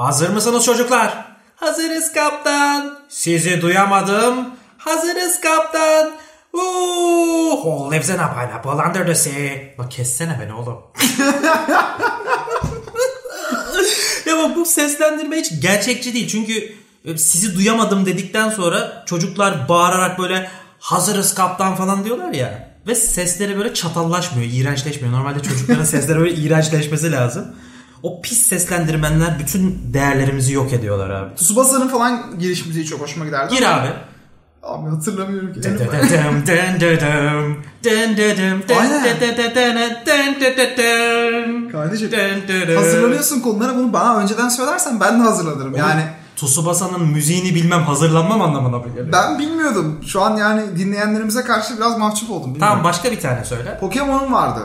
Hazır mısınız çocuklar? Hazırız kaptan. Sizi duyamadım. Hazırız kaptan. Ooh, who lives in a pineapple under the sea? Bak kessene beni oğlum. ya bak bu seslendirme hiç gerçekçi değil. Çünkü e, sizi duyamadım dedikten sonra çocuklar bağırarak böyle hazırız kaptan falan diyorlar ya. Ve sesleri böyle çatallaşmıyor, iğrençleşmiyor. Normalde çocukların sesleri böyle iğrençleşmesi lazım. O pis seslendirmenler bütün değerlerimizi yok ediyorlar abi. Tsubasa'nın falan giriş müziği çok hoşuma giderdi. Gir abi. Abi hatırlamıyorum ki. Aynen. Kardeşim hazırlanıyorsun konulara bunu bana önceden söylersen ben de hazırlanırım. Yani Tsubasa'nın müziğini bilmem hazırlanmam anlamına mı geliyor? ben bilmiyordum. Şu an yani dinleyenlerimize karşı biraz mahcup oldum. Bilmiyorum. Tamam başka bir tane söyle. Pokemon'un vardı.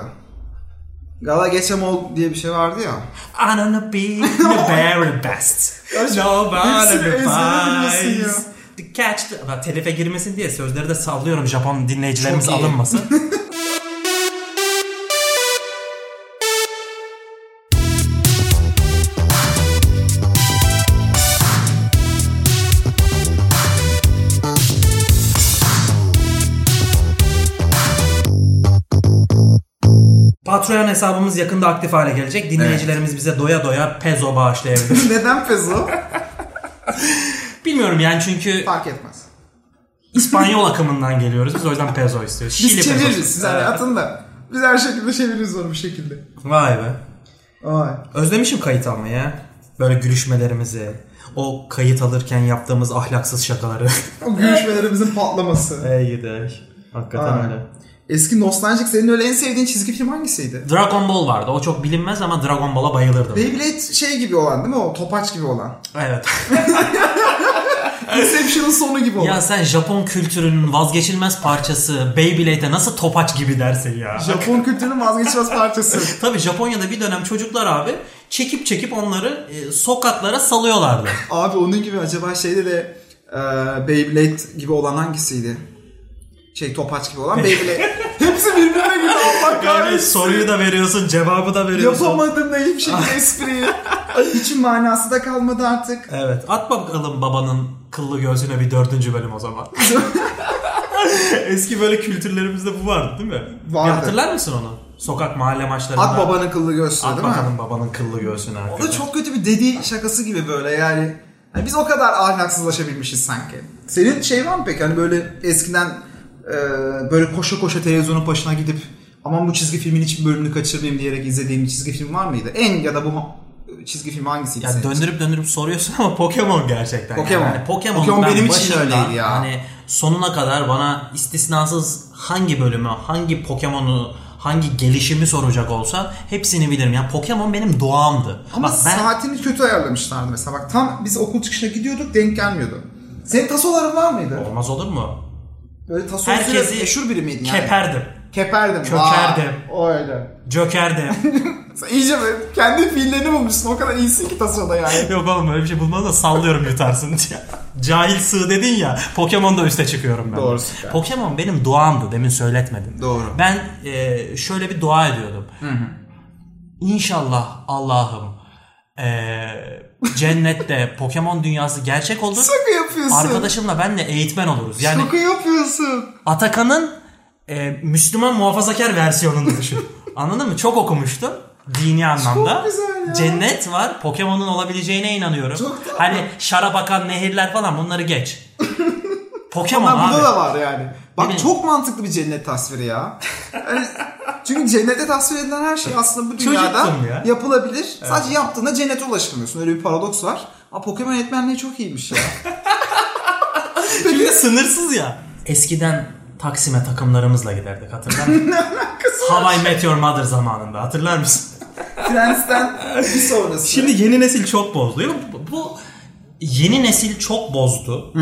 Gala Geçemol diye bir şey vardı ya. I wanna be the very best. Nobody ya. To catch the... Bak, Telife girmesin diye sözleri de sallıyorum Japon dinleyicilerimiz alınmasın. Patreon hesabımız yakında aktif hale gelecek. Dinleyicilerimiz bize doya doya pezo bağışlayabilir. Neden Pezo? Bilmiyorum yani çünkü Fark etmez. İspanyol akımından geliyoruz. Biz o yüzden pezo istiyoruz. Biz Şili çeviririz pezosu. siz hani Evet. atın da. Biz her şekilde çeviririz onu bir şekilde. Vay be. Vay. Özlemişim kayıt almayı. Böyle gülüşmelerimizi. O kayıt alırken yaptığımız ahlaksız şakaları. O görüşmelerimizin patlaması. Ey gidi. Hakikaten Aynen. öyle. Eski nostaljik senin öyle en sevdiğin çizgi film hangisiydi? Dragon Ball vardı. O çok bilinmez ama Dragon Ball'a bayılırdım. Beyblade şey gibi olan değil mi o? Topaç gibi olan. Evet. Inception'ın sonu gibi olan. ya sen Japon kültürünün vazgeçilmez parçası Beyblade'e nasıl topaç gibi dersin ya. Japon kültürünün vazgeçilmez parçası. Tabii Japonya'da bir dönem çocuklar abi çekip çekip onları e, sokaklara salıyorlardı. Abi onun gibi acaba şeyde de e, Beyblade gibi olan hangisiydi? Şey topaç gibi olan Beyblade. Hepsi birbirine gibi Allah kahretsin. soruyu da veriyorsun, cevabı da veriyorsun. Yapamadım da hiçbir şekilde espriyi. Hiçbir manası da kalmadı artık. Evet. At bakalım babanın kıllı göğsüne bir dördüncü bölüm o zaman. Eski böyle kültürlerimizde bu vardı değil mi? Vardı. Ya hatırlar mısın onu? Sokak mahalle maçlarında. At babanın kıllı göğsü At değil mi? bakalım babanın kıllı göğsüne. O da çok kötü bir dedi şakası gibi böyle yani. Hani biz o kadar ahlaksızlaşabilmişiz sanki. Senin şey var mı peki hani böyle eskiden e, böyle koşa koşa televizyonun başına gidip aman bu çizgi filmin hiçbir bölümünü kaçırmayayım diyerek izlediğin bir çizgi film var mıydı? En ya da bu çizgi film hangisiydi Ya senin için? döndürüp döndürüp soruyorsun ama Pokemon gerçekten. Pokemon. Yani Pokemon, Pokemon ben benim için öyleydi ya. Hani sonuna kadar bana istisnasız hangi bölümü, hangi Pokemon'u, hangi gelişimi soracak olsa hepsini bilirim. Yani Pokemon benim doğamdı. Ama Bak ben saatini kötü ayarlamışlardı mesela. Bak tam biz okul çıkışına gidiyorduk denk gelmiyordu. Senin tasoların var mıydı? olmaz olur mu? Böyle taso Herkesi meşhur biri miydin yani? Keperdim. Keperdim. Kökerdim. Aa, öyle. Joker'dim. Sen iyice böyle kendi fiillerini bulmuşsun. O kadar iyisin ki tasoda yani. Yok oğlum öyle bir şey bulmadım da sallıyorum yutarsın diye. Cahil sığ dedin ya. Pokemon'da üste çıkıyorum ben. Doğru, süper. Pokemon benim duamdı. Demin söyletmedim. Doğru. Ben e, şöyle bir dua ediyordum. İnşallah Allah'ım e, cennette Pokemon dünyası gerçek olur. Şaka yapıyorsun. Arkadaşımla ben de eğitmen oluruz. Yani Şaka yapıyorsun. Atakan'ın e, Müslüman muhafazakar versiyonunu düşün. Anladın mı? Çok okumuştum. Dini anlamda. güzel ya. Cennet var. Pokemon'un olabileceğine inanıyorum. Çok hani şarap akan nehirler falan bunları geç. Pokemon Ama abi. burada da var yani. Bak Benim- çok mantıklı bir cennet tasviri ya. Çünkü cennette tasvir edilen her şey aslında bu dünyada ya. yapılabilir. Sadece yaptığında cennete ulaşamıyorsun. Öyle bir paradoks var. Ama Pokemon etmenliği çok iyiymiş ya. Çünkü sınırsız ya. Eskiden Taksim'e takımlarımızla giderdik hatırlar mısın? How I Met Your Mother zamanında hatırlar mısın? Friends'ten bir sonrası. Şimdi yeni nesil çok bozdu. Bu, bu yeni nesil çok bozdu.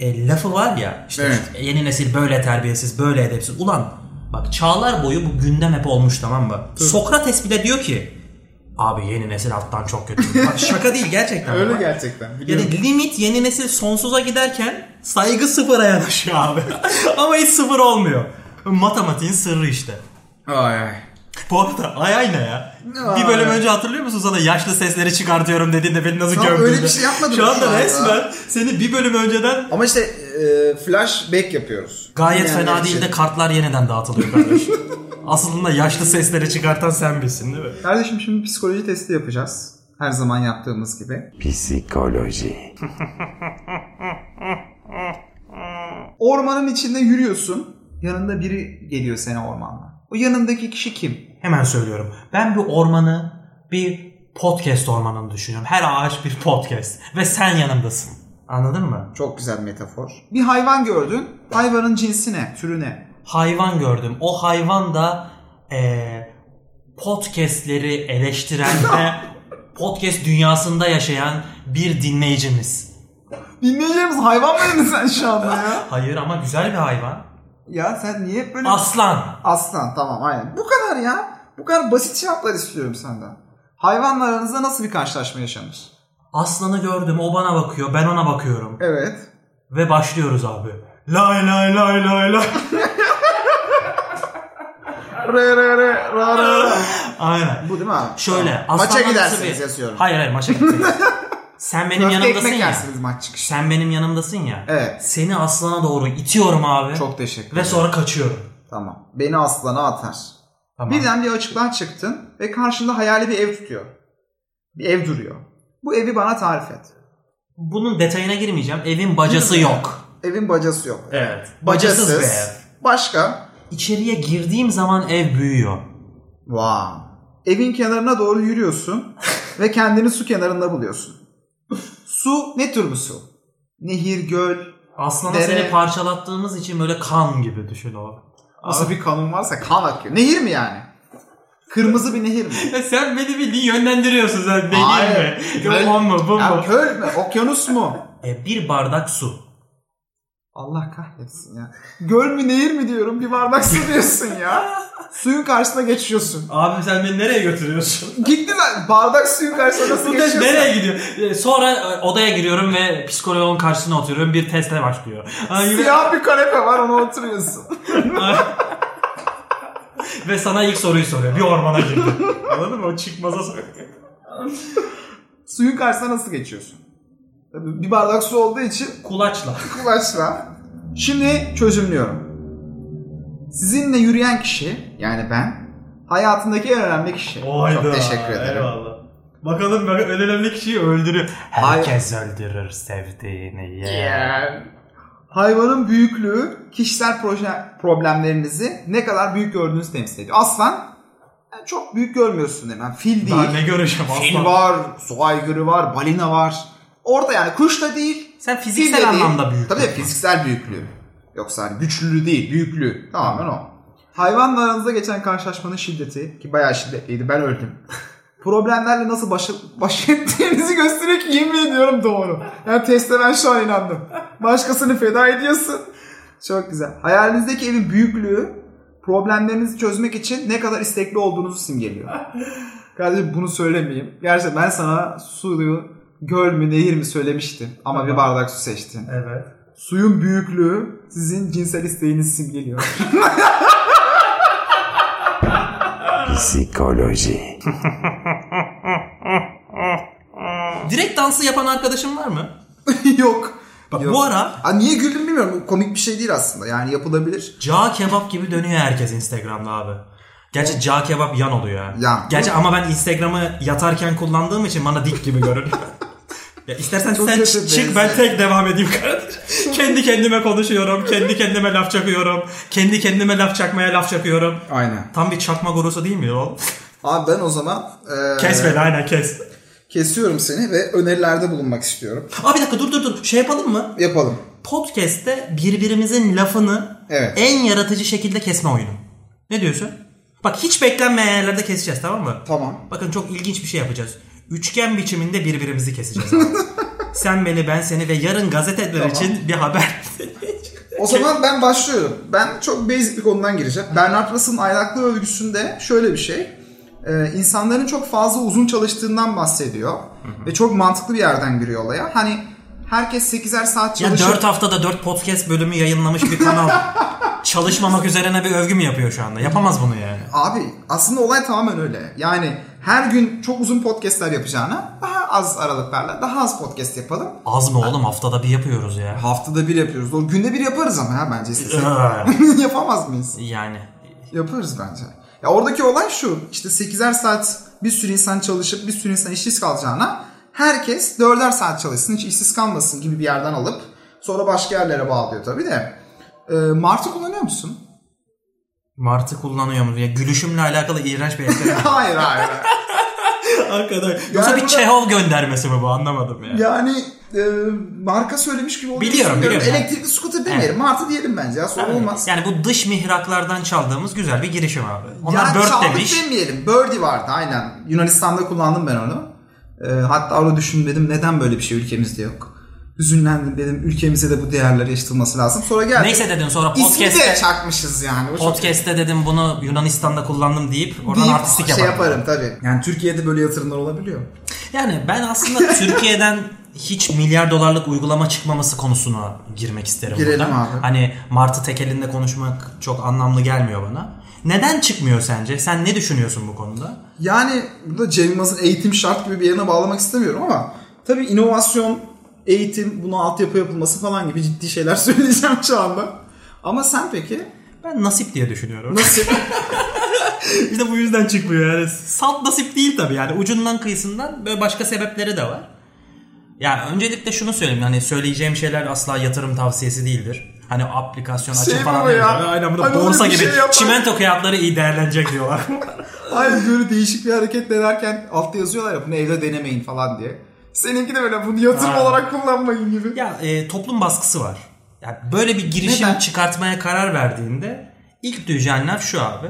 E, lafı var ya işte, Evet. işte yeni nesil böyle terbiyesiz, böyle edepsiz. Ulan bak çağlar boyu bu gündem hep olmuş tamam mı? Sokrates bile diyor ki abi yeni nesil alttan çok kötü. Bak, şaka değil gerçekten. Öyle Bak. gerçekten. Biliyorum. Yani limit yeni nesil sonsuza giderken saygı sıfıra yanaşıyor abi. Ama hiç sıfır olmuyor. Matematiğin sırrı işte. Ay ay. Bu arada ay ay ne ya? Ay. Bir bölüm önce hatırlıyor musun sana yaşlı sesleri çıkartıyorum dediğinde beni nasıl Tamam, gömdüğünde? öyle bir şey yapmadım Şu anda şu anda. resmen seni bir bölüm önceden Ama işte e, flashback yapıyoruz. gayet Bilmeyenler fena değil için. de kartlar yeniden dağıtılıyor kardeşim. Aslında yaşlı sesleri çıkartan sen bilsin değil mi? Kardeşim şimdi psikoloji testi yapacağız. Her zaman yaptığımız gibi. Psikoloji. Ormanın içinde yürüyorsun. Yanında biri geliyor seni ormanda. O yanındaki kişi kim? Hemen söylüyorum. Ben bir ormanı bir podcast ormanını düşünüyorum. Her ağaç bir podcast. Ve sen yanımdasın. Anladın mı? Çok güzel metafor. Bir hayvan gördün. Hayvanın cinsi ne? Türü ne? Hayvan gördüm. O hayvan da eee, podcastleri eleştiren ve podcast dünyasında yaşayan bir dinleyicimiz. Dinleyeceğimiz hayvan mı dedin sen şu anda ya? Hayır ama güzel bir hayvan. ya sen niye hep böyle... Aslan. Aslan tamam aynen. Bu kadar ya. Bu kadar basit cevaplar istiyorum senden. Hayvanla aranızda nasıl bir karşılaşma yaşanır? Aslanı gördüm. O bana bakıyor. Ben ona bakıyorum. Evet. Ve başlıyoruz abi. Lay lay lay lay lay. Re re re ra ra ra. Aynen. Bu değil mi abi? Şöyle. Tamam. Maça gidersiniz bir- yazıyorum. Hayır hayır maça gitmeyiz. Sen benim Köfte yanımdasın ya. maç çıkışı. Sen benim yanımdasın ya. Evet. Seni aslana doğru itiyorum abi. Çok teşekkür Ve ederim. sonra kaçıyorum. Tamam. Beni aslana atar. Tamam. Birden bir açıklığa çıktın ve karşında hayali bir ev tutuyor. Bir ev duruyor. Bu evi bana tarif et. Bunun detayına girmeyeceğim. Evin bacası yok. Evin bacası yok. Evet. Bacasız bir ev. Başka? İçeriye girdiğim zaman ev büyüyor. Wow. Evin kenarına doğru yürüyorsun ve kendini su kenarında buluyorsun. Su ne tür bir su? Nehir, göl. Aslında Dere. seni parçalattığımız için böyle kan gibi düşün o. Nasıl bir kanun varsa kan akıyor. Nehir mi yani? Kırmızı bir nehir mi? Ya sen beni bildiğin yönlendiriyorsun sen. Değil Hayır. mi? Göl- Yok mu bu Ya mu? göl mü? Okyanus mu? E, bir bardak su. Allah kahretsin ya. Göl mü nehir mi diyorum bir bardak su diyorsun ya. Suyun karşısına geçiyorsun. Abi sen beni nereye götürüyorsun? Gitti lan. Bardak suyun karşısına nasıl geçiyorsun? nereye gidiyor? E, Sonra e, odaya giriyorum ve psikoloğun karşısına oturuyorum. Bir testle başlıyor. Siyah bir kanepe var ona oturuyorsun. ve sana ilk soruyu soruyor. Bir ormana girdin. Anladın mı? O çıkmaza soruyor. Suyun karşısına nasıl geçiyorsun? Bir bardak su olduğu için Kulaçla. kulaçla. Şimdi çözümlüyorum. Sizinle yürüyen kişi yani ben hayatındaki en önemli kişi. Çok teşekkür ederim. Eyvallah. Bakalım ben en önemli kişiyi öldürüyor. Herkes öldürür sevdiğini. Yeah. Yeah. Hayvanın büyüklüğü kişisel proje problemlerinizi ne kadar büyük gördüğünüzü temsil ediyor. Aslan yani çok büyük görmüyorsun. Yani fil değil. Daha ne göreceğim Fil aslan. var, su aygırı var, balina var. Orada yani kuş da değil. Sen fil fiziksel de değil. anlamda büyük. Tabii fiziksel büyüklüğü. Yoksa hani güçlülüğü değil, büyüklüğü. Tamamen o. Hayvanla aranızda geçen karşılaşmanın şiddeti ki bayağı şiddetliydi ben öldüm. Problemlerle nasıl baş, baş ettiğinizi gösteriyor ki yemin ediyorum doğru. Yani teste ben şu an inandım. Başkasını feda ediyorsun. Çok güzel. Hayalinizdeki evin büyüklüğü problemlerinizi çözmek için ne kadar istekli olduğunuzu simgeliyor. Kardeşim bunu söylemeyeyim. Gerçekten ben sana suyu göl mü nehir mi söylemiştim. Ama bir bardak su seçtin. Evet. Suyun büyüklüğü sizin cinsel isteğinizi simgeliyor. Psikoloji. Direkt dansı yapan arkadaşın var mı? Yok. Bak Yok. bu ara Aa, niye güldüm bilmiyorum. Komik bir şey değil aslında. Yani yapılabilir. Cağ kebap gibi dönüyor herkes Instagram'da abi. Gerçi cağ kebap yan oluyor ya. Ya. Gerçi ama ben Instagram'ı yatarken kullandığım için bana dik gibi görünüyor. ya istersen Çok sen kötü çık, benziyor. ben tek devam edeyim kardeşim. kendi kendime konuşuyorum. Kendi kendime laf çakıyorum. Kendi kendime laf çakmaya laf çakıyorum. Aynen. Tam bir çakma gurusu değil mi oğlum? Abi ben o zaman e, Kes beni aynen kes. Kesiyorum seni ve önerilerde bulunmak istiyorum. Abi bir dakika dur dur dur. Şey yapalım mı? Yapalım. Podcast'te birbirimizin lafını Evet. en yaratıcı şekilde kesme oyunu. Ne diyorsun? Bak hiç beklenmeyen yerlerde keseceğiz tamam mı? Tamam. Bakın çok ilginç bir şey yapacağız. Üçgen biçiminde birbirimizi keseceğiz. Sen beni ben seni ve yarın gazeteler Tamam. için bir haber. O zaman ben başlıyorum. Ben çok basic bir konudan gireceğim. Bernard Russell'ın aylaklığı övgüsünde şöyle bir şey. Ee, insanların çok fazla uzun çalıştığından bahsediyor. Ve çok mantıklı bir yerden giriyor olaya. Hani herkes 8'er saat ya çalışır. 4 haftada 4 podcast bölümü yayınlamış bir kanal çalışmamak üzerine bir övgü mü yapıyor şu anda? Yapamaz bunu yani. Abi aslında olay tamamen öyle. Yani her gün çok uzun podcastler yapacağına daha az aralıklarla daha az podcast yapalım. Az mı oğlum haftada bir yapıyoruz ya. Haftada bir yapıyoruz. O günde bir yaparız ama ya bence. Yapamaz mıyız? yani Yaparız bence. Ya oradaki olay şu. işte 8'er saat bir sürü insan çalışıp bir sürü insan işsiz kalacağına herkes 4'er saat çalışsın hiç işsiz kalmasın gibi bir yerden alıp sonra başka yerlere bağlıyor tabii de. Ee, Martı kullanıyor musun? Martı kullanıyor mu? Ya gülüşümle alakalı iğrenç bir espri. hayır hayır. Hakikaten. Yoksa Yani bir burada- Çehov göndermesi mi bu anlamadım ya. Yani e, marka söylemiş gibi olduğunu Biliyorum, biliyorum. Elektrikli scooter demeyelim. Martı diyelim bence ya sorun olmaz. Yani bu dış mihraklardan çaldığımız güzel bir girişim abi. Onlar yani Bird demiş. demeyelim. Birdie vardı aynen. Yunanistan'da kullandım ben onu. Ee, hatta onu düşündüm dedim neden böyle bir şey ülkemizde yok. Hüzünlendim dedim ülkemize de bu değerler yaşatılması lazım. Sonra geldi. Neyse dedin sonra İsmi de podcast'te çakmışız yani. O çok- podcast'te dedim bunu Yunanistan'da kullandım deyip oradan deyip artistik şey yaparım. yaparım tabii. Yani Türkiye'de böyle yatırımlar olabiliyor. Yani ben aslında Türkiye'den hiç milyar dolarlık uygulama çıkmaması konusuna girmek isterim Girelim burada. abi. Hani Martı tekelinde konuşmak çok anlamlı gelmiyor bana. Neden çıkmıyor sence? Sen ne düşünüyorsun bu konuda? Yani burada Cem Yılmaz'ın eğitim şart gibi bir yerine bağlamak istemiyorum ama tabii inovasyon, eğitim, buna altyapı yapılması falan gibi ciddi şeyler söyleyeceğim şu anda. Ama sen peki? Ben nasip diye düşünüyorum. Nasıl? işte bu yüzden çıkmıyor yani. Salt nasip değil tabii yani. Ucundan kıyısından böyle başka sebepleri de var. Ya öncelikle şunu söyleyeyim. Hani söyleyeceğim şeyler asla yatırım tavsiyesi değildir. Hani aplikasyon açın Şey falan. ya? diyorlar. Aynen burada Hani borsa gibi şey yapar. çimento kağıtları iyi değerlenecek diyorlar. Hayır böyle değişik bir hareket denerken altta yazıyorlar ya bunu evde denemeyin falan diye. Seninki de böyle bunu yatırım Ha. olarak kullanmayın gibi. ya e, toplum baskısı var. Yani böyle bir girişim Neden? çıkartmaya karar verdiğinde ilk duyacağın laf şu abi.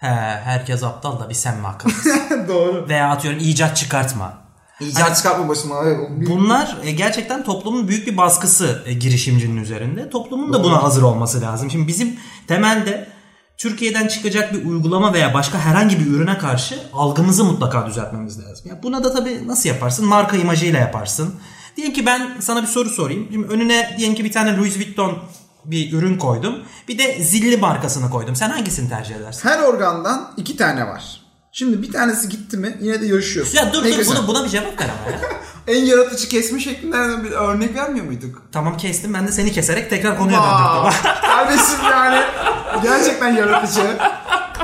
He herkes aptal da bir sen mi akıllısın? Doğru. Veya atıyorum icat çıkartma. İcat çıkartma başıma. Evet, Bunlar e, gerçekten toplumun büyük bir baskısı e, girişimcinin üzerinde. Toplumun da buna hazır olması lazım. Şimdi bizim temelde Türkiye'den çıkacak bir uygulama veya başka herhangi bir ürüne karşı algımızı mutlaka düzeltmemiz lazım. Ya buna da tabii nasıl yaparsın? Marka imajıyla yaparsın. Diyelim ki ben sana bir soru sorayım. Şimdi önüne diyelim ki bir tane Louis Vuitton bir ürün koydum. Bir de zilli markasını koydum. Sen hangisini tercih edersin? Her organdan iki tane var. Şimdi bir tanesi gitti mi yine de yarışıyorsun. Ya dur Ne dur güzel. buna, buna bir cevap ver ama ya. En yaratıcı kesme şeklinden bir örnek vermiyor muyduk? tamam kestim ben de seni keserek tekrar konuya döndürdüm. Kardeşim yani gerçekten yaratıcı.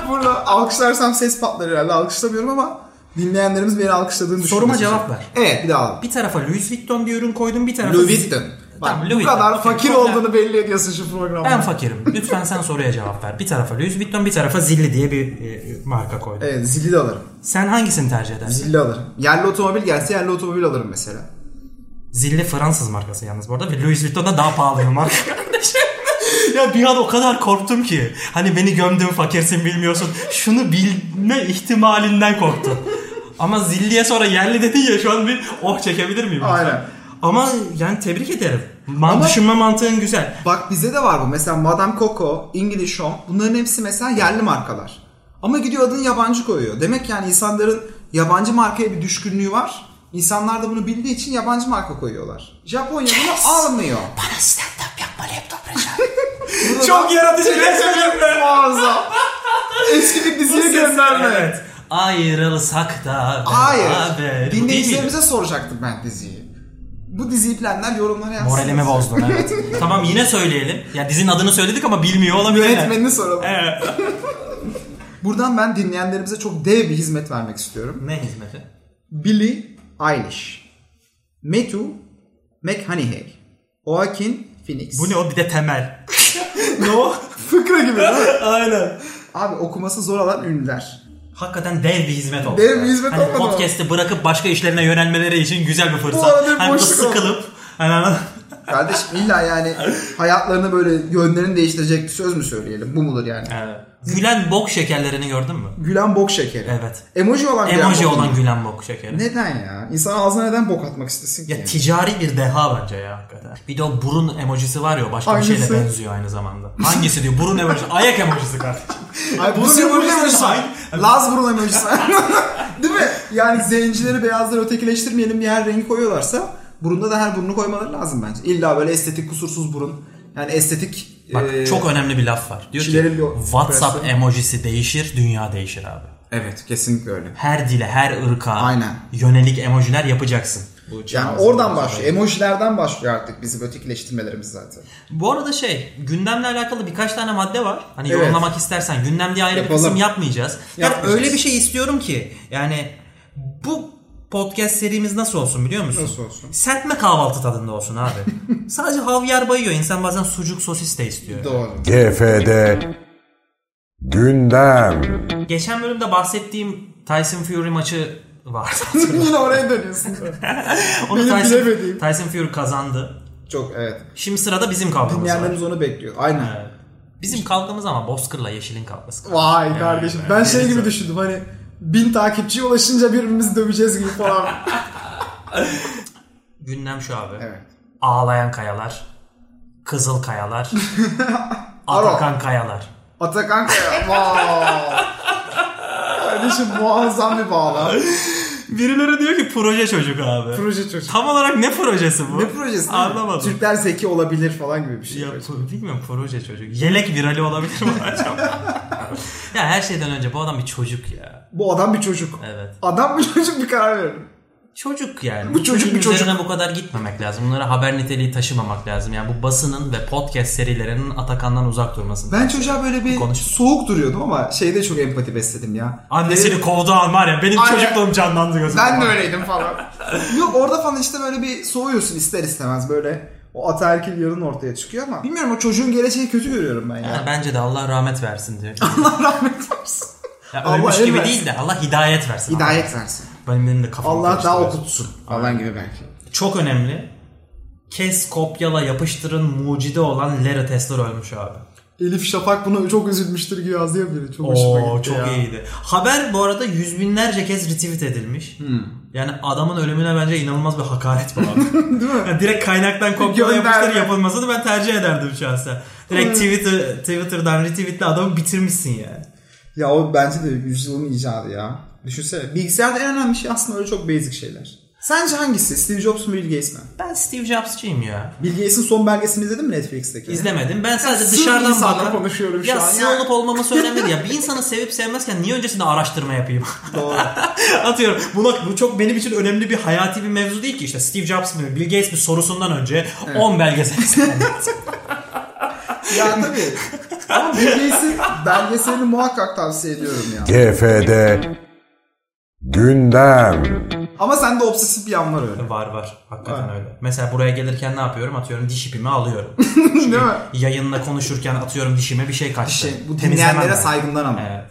Burada alkışlarsam ses patlar herhalde. Alkışlamıyorum ama dinleyenlerimiz beni alkışladığını düşünüyor. Soruma cevap ver. Evet bir daha alalım. Bir tarafa Louis Vuitton bir ürün koydum bir tarafa Louis Vuitton. Bak, Tamam, bu Louis kadar Vuitton. fakir Okey, olduğunu belli ediyorsun şu programda. Ben fakirim. Lütfen sen soruya cevap ver. Bir tarafa Louis Vuitton bir tarafa Zilli diye bir e, marka koydum. Evet zilli de alırım. Sen hangisini tercih edersin? Zilli alırım. Yerli otomobil gelse yerli otomobil alırım mesela. Zilli Fransız markası yalnız bu arada ve Louis Vuitton da daha pahalı bir marka kardeşim. ya bir an o kadar korktum ki. Hani beni gömdün fakirsin bilmiyorsun. Şunu bilme ihtimalinden korktum. Ama zilliye sonra yerli dedin ya şu an bir oh çekebilir miyim? Aynen. Ama yani tebrik ederim. Man Ama- düşünme mantığın güzel. Bak bize de var bu. Mesela Madame Coco, English Home bunların hepsi mesela yerli markalar. Ama gidiyor adını yabancı koyuyor. Demek yani insanların yabancı markaya bir düşkünlüğü var. İnsanlar da bunu bildiği için yabancı marka koyuyorlar. Japonya bunu almıyor. Bana stand up yapma laptop Çok yaratıcı resmen. Muazzam. Eski bir diziye gönderme. Evet. Ayrılsak da Hayır. beraber. Değil Dinleyicilerimize soracaktım ben diziyi. Bu diziyi bilenler yorumlara yazsın. Moralimi bozdun evet. tamam yine söyleyelim. Ya dizinin adını söyledik ama bilmiyor olabilirler. Yönetmenini soralım. Evet. Buradan ben dinleyenlerimize çok dev bir hizmet vermek istiyorum. Ne hizmeti? Billie Eilish, Metu McConaughey, Joaquin Phoenix. Bu ne o bir de temel. ne o? Fıkra gibi değil mi? Aynen. Abi okuması zor olan ünlüler. Hakikaten dev bir hizmet oldu. Dev bir hizmet hani olmadı mı? Podcast'i bırakıp başka işlerine yönelmeleri için güzel bir fırsat. arada bir hani boşluk sıkılıp hani Kardeşim illa yani hayatlarını böyle yönlerini değiştirecek bir söz mü söyleyelim? Bu mudur yani? Evet. Gülen bok şekerlerini gördün mü? Gülen bok şekeri. Evet. Emoji olan gülen Emoji bok olan mu? gülen bok şekeri. Neden ya? İnsan ağzına neden bok atmak istesin ki? Ya ticari bir deha bence ya hakikaten. Bir de o burun emojisi var ya başka bir Hangisi? şeyle benziyor aynı zamanda. Hangisi diyor? Burun emojisi. Ayak emojisi kardeşim. Ay, Bu burun emojisi emojisi Laz burun emojisi. Değil mi? Yani zencileri beyazları ötekileştirmeyelim diye her rengi koyuyorlarsa burunda da her burnu koymaları lazım bence. İlla böyle estetik kusursuz burun. Yani estetik Bak e, çok önemli bir laf var. Diyor ki WhatsApp operasyon- emojisi değişir, dünya değişir abi. Evet kesinlikle öyle. Her dile, her ırka Aynen. yönelik emojiler yapacaksın. Bu Yani oradan başlıyor. öyle. Emojilerden başlıyor artık bizim ötekileştirmelerimiz zaten. Bu arada şey, gündemle alakalı birkaç tane madde var. Hani Evet. yorumlamak istersen gündem diye ayrı Yapalım. bir kısım yapmayacağız. Yani Yapmayacağız. öyle bir şey istiyorum ki yani bu podcast serimiz nasıl olsun biliyor musun? Nasıl olsun? Serpme kahvaltı tadında olsun abi. Sadece havyar bayıyor. İnsan bazen sucuk sosis de istiyor. Doğru. GFD Gündem Geçen bölümde bahsettiğim Tyson Fury maçı vardı. Yine oraya dönüyorsun. Onu Benim Tyson, bilemediğim. Tyson Fury kazandı. Çok evet. Şimdi sırada bizim kavgamız var. Dinleyenlerimiz onu bekliyor. Aynen. Evet. Bizim kavgamız ama Bozkır'la Yeşil'in kavgası. Vay kardeşim. Ben şey gibi düşündüm hani bin takipçiye ulaşınca birbirimizi döveceğiz gibi falan. Gündem şu abi. evet. Ağlayan kayalar. Kızıl kayalar. Atakan kayalar. Atakan Kaya. Vay. Kardeşim muazzam bir bağlam. Birileri diyor ki proje çocuk abi. Proje çocuk. Tam olarak ne projesi bu? Ne projesi? Anlamadım. Türkler zeki olabilir falan gibi bir şey. Ya pro- bilmiyorum proje çocuk. Yelek virali olabilir mi acaba? ya her şeyden önce bu adam bir çocuk ya. Bu adam bir çocuk. Evet. Adam bir çocuk bir karar verin. Çocuk yani. Bu çocuk bir çocuk. üzerine bu kadar gitmemek lazım. Bunlara haber niteliği taşımamak lazım. Yani bu basının ve podcast serilerinin Atakan'dan uzak durması. Ben çocuğa böyle bir Konuş. soğuk duruyordum ama şeyde çok empati besledim ya. Annesini kovduğu an var ya benim Aynen. çocukluğum canlandı gözümde. Ben de öyleydim falan. Yok orada falan işte böyle bir soğuyorsun ister istemez böyle. O ataerkil yarın ortaya çıkıyor ama bilmiyorum o çocuğun geleceği kötü görüyorum ben ya. Yani bence de Allah rahmet versin diyor. Allah rahmet eylesin. Ya Allah ölmüş gibi versin. değil de Allah hidayet versin. Hidayet versin. Benim, benim de kafam Allah daha okutsun. Falan gibi belki. Çok önemli. Kes, kopyala, yapıştırın mucide olan Larry Tesler ölmüş abi. Elif Şafak buna çok üzülmüştür gibi yazıyor biri. Çok hoşuma Oo gitti çok ya. iyiydi. Haber bu arada yüz binlerce kez retweet edilmiş. Hmm. Yani adamın ölümüne bence inanılmaz bir hakaret bu abi. Değil mi? Yani direkt kaynaktan kopyala yapıştır yapılmasını ben tercih ederdim şahsen. Direkt Twitter, Twitter'dan retweetle adamı bitirmişsin yani. Ya o bence de yüzyılın icadı ya. Düşünsene. Bilgisayarda en önemli şey aslında öyle çok basic şeyler. Sence hangisi? Steve Jobs mu Bill Gates mi? Ben Steve Jobs'çıyım ya. Bill Gates'in son belgesini izledin mi Netflix'teki? İzlemedim. Ben sadece sığ dışarıdan bakan... konuşuyorum şu ya an. Ya- olup olmaması önemli değil. Ya bir insanı sevip sevmezken niye öncesinde araştırma yapayım? Doğru. Atıyorum. Buna, bu çok benim için önemli bir hayati bir mevzu değil ki. İşte Steve Jobs mı Bill Gates mi sorusundan önce 10 belgesel izledim. ya tabii. Ama Bill Gates'in belgeselini muhakkak tavsiye ediyorum ya. GFD Gündem Ama sende obsesif bir yan var öyle. var var. Hakikaten öyle. Mesela buraya gelirken ne yapıyorum? Atıyorum diş ipimi alıyorum. Değil mi? Yayınla konuşurken atıyorum dişime bir şey kaçtı. Şey, bu dinleyenlere saygımdan ama. Evet.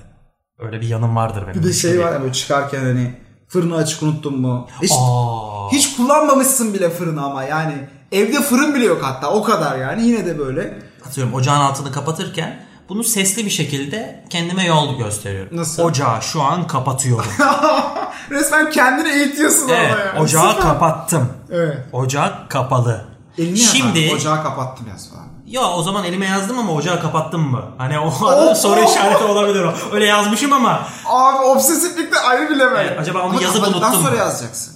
Öyle bir yanım vardır benim. Bir de şey var ya böyle çıkarken hani fırını açık unuttun mu? Hiç, Aa. hiç kullanmamışsın bile fırını ama yani. Evde fırın bile yok hatta o kadar yani yine de böyle. atıyorum ocağın altını kapatırken bunu sesli bir şekilde kendime yol gösteriyorum. Nasıl? Ocağı şu an kapatıyorum. Resmen kendini eğitiyorsun evet, orada yani. ocağı Süper. kapattım. Evet. Ocak kapalı. Elini Şimdi Şimdi... Ocağı kapattım yaz falan. ya o zaman elime yazdım ama ocağı kapattım mı? Hani o soru işareti olabilir o. Öyle yazmışım ama Abi obsesiflikte ayrı bir level. Evet, acaba onu Ama yazıp unuttum sonra mu? yazacaksın.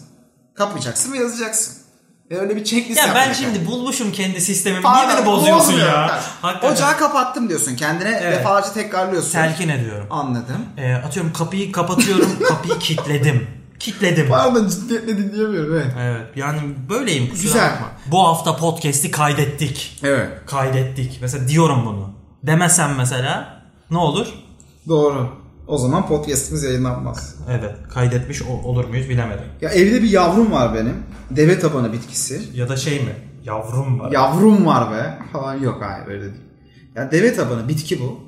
Kapayacaksın ve yazacaksın. Öyle bir checklist ya ben şimdi bulmuşum kendi sistemimi. Pardon, Niye beni bozuyorsun bozmuyor. ya? Hakikaten. Ocağı kapattım diyorsun. Kendine Evet. defalarca tekrarlıyorsun. telkin ediyorum. Anladım. Ee, atıyorum kapıyı kapatıyorum. kapıyı kilitledim. Kilitledim. Pardon ciddiyetle dinleyemiyorum. Evet. Evet yani böyleyim kusura Güzel. bakma. Bu hafta podcast'i kaydettik. Evet. Kaydettik. Mesela diyorum bunu. Demesem mesela ne olur? Doğru. O zaman podcastimiz yayınlanmaz. Evet kaydetmiş olur muyuz bilemedim. Ya evde bir yavrum var benim. Deve tabanı bitkisi. Ya da şey mi? Yavrum var. Yavrum var be. Falan yok hayır öyle değil. Ya deve tabanı bitki bu.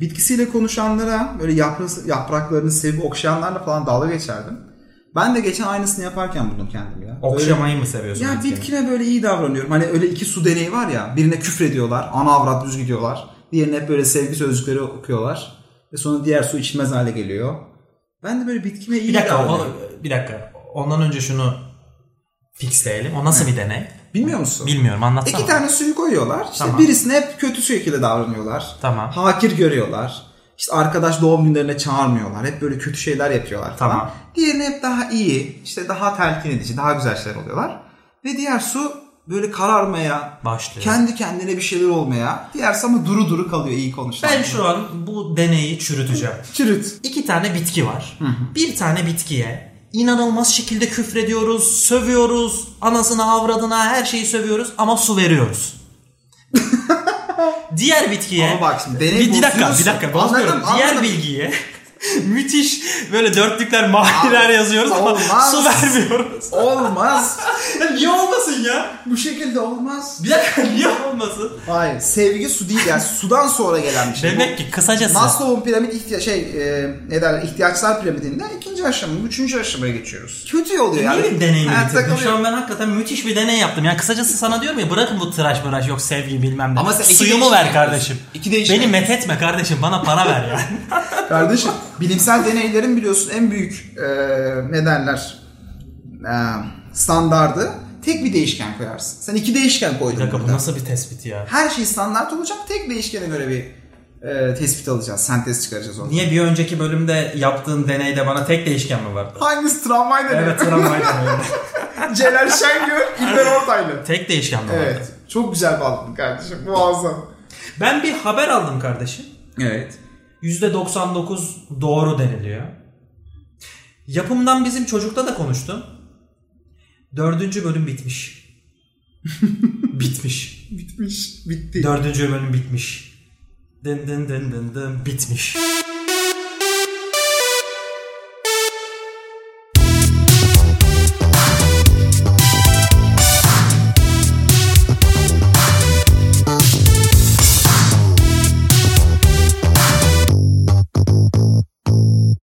Bitkisiyle konuşanlara böyle yaprası, yapraklarını sevip okşayanlarla falan dalga geçerdim. Ben de geçen aynısını yaparken buldum kendimi ya. Okşamayı mı seviyorsun? Ya bitkine böyle iyi davranıyorum. Hani öyle iki su deneyi var ya. Birine küfrediyorlar. Ana avrat düz gidiyorlar. Diğerine hep böyle sevgi sözcükleri okuyorlar. Ve sonra diğer su içilmez hale geliyor. Ben de böyle bitkime iyi Bir dakika, o, bir dakika. Ondan önce şunu fixleyelim. O nasıl bir deney? Bilmiyor musun? Bilmiyorum anlatsana. İki tane suyu koyuyorlar. İşte Tamam. birisine hep kötü şekilde davranıyorlar. Tamam. Hakir görüyorlar. İşte arkadaş doğum günlerine çağırmıyorlar. Hep böyle kötü şeyler yapıyorlar falan. Tamam. Diğerine hep daha iyi, işte daha telkin edici, daha güzel şeyler oluyorlar. Ve diğer su böyle kararmaya, Başlıyor. kendi kendine bir şeyler olmaya. Diğersi ama duru duru kalıyor iyi konuşan. Ben şu an bu deneyi çürüteceğim. Çürüt. İki tane bitki var. Bir tane bitkiye inanılmaz şekilde küfrediyoruz, sövüyoruz, anasına avradına her şeyi sövüyoruz ama su veriyoruz. Diğer bitkiye Ama bak şimdi deney bir, bir dakika bir dakika bozmuyorum. Anladım, Diğer anladım. bilgiye müthiş böyle dörtlükler maviler yazıyoruz ama olmaz. su vermiyoruz. Olmaz. Ya niye olmasın ya? Bu şekilde olmaz. Bir dakika niye olmasın? Hayır. Sevgi su değil yani sudan sonra gelen bir şey. Demek ki kısacası Maslow'un piramit ihtiya şey e, ne derler ihtiyaçlar piramidinde ikinci aşama, üçüncü aşamaya geçiyoruz. Kötü oluyor yani. Niye bir Hayatta bitirdin? Şu an ben hakikaten müthiş bir deney yaptım. Yani kısacası sana diyorum ya bırakın bu tıraş mıraş yok sevgi bilmem ne. Ama sen Suyumu ver kardeşim. İki değişken. Beni methetme kardeşim bana para ver yani. Kardeşim bilimsel deneylerin biliyorsun en büyük e, ne derler e, standardı tek bir değişken koyarsın. Sen iki değişken bir koydun. dakika bu burada. nasıl bir tespit ya? Her şey standart olacak tek değişkene göre bir e, tespit alacağız. Sentez çıkaracağız onu. Niye bir önceki bölümde yaptığın deneyde bana tek değişken mi vardı? Hangisi tramvay deney? Evet tramvaydan öyle. Celal Şengör, İlber Ortaylı. Tek değişken mi vardı? Evet. Çok güzel bağladın kardeşim. Muazzam. Ben bir haber aldım kardeşim. Evet. %99 doğru deniliyor. Yapımdan bizim çocukla da konuştum. Dördüncü bölüm bitmiş. bitmiş. Bitmiş. Bitti. Dördüncü bölüm bitmiş. Dın dın dın dın dın bitmiş.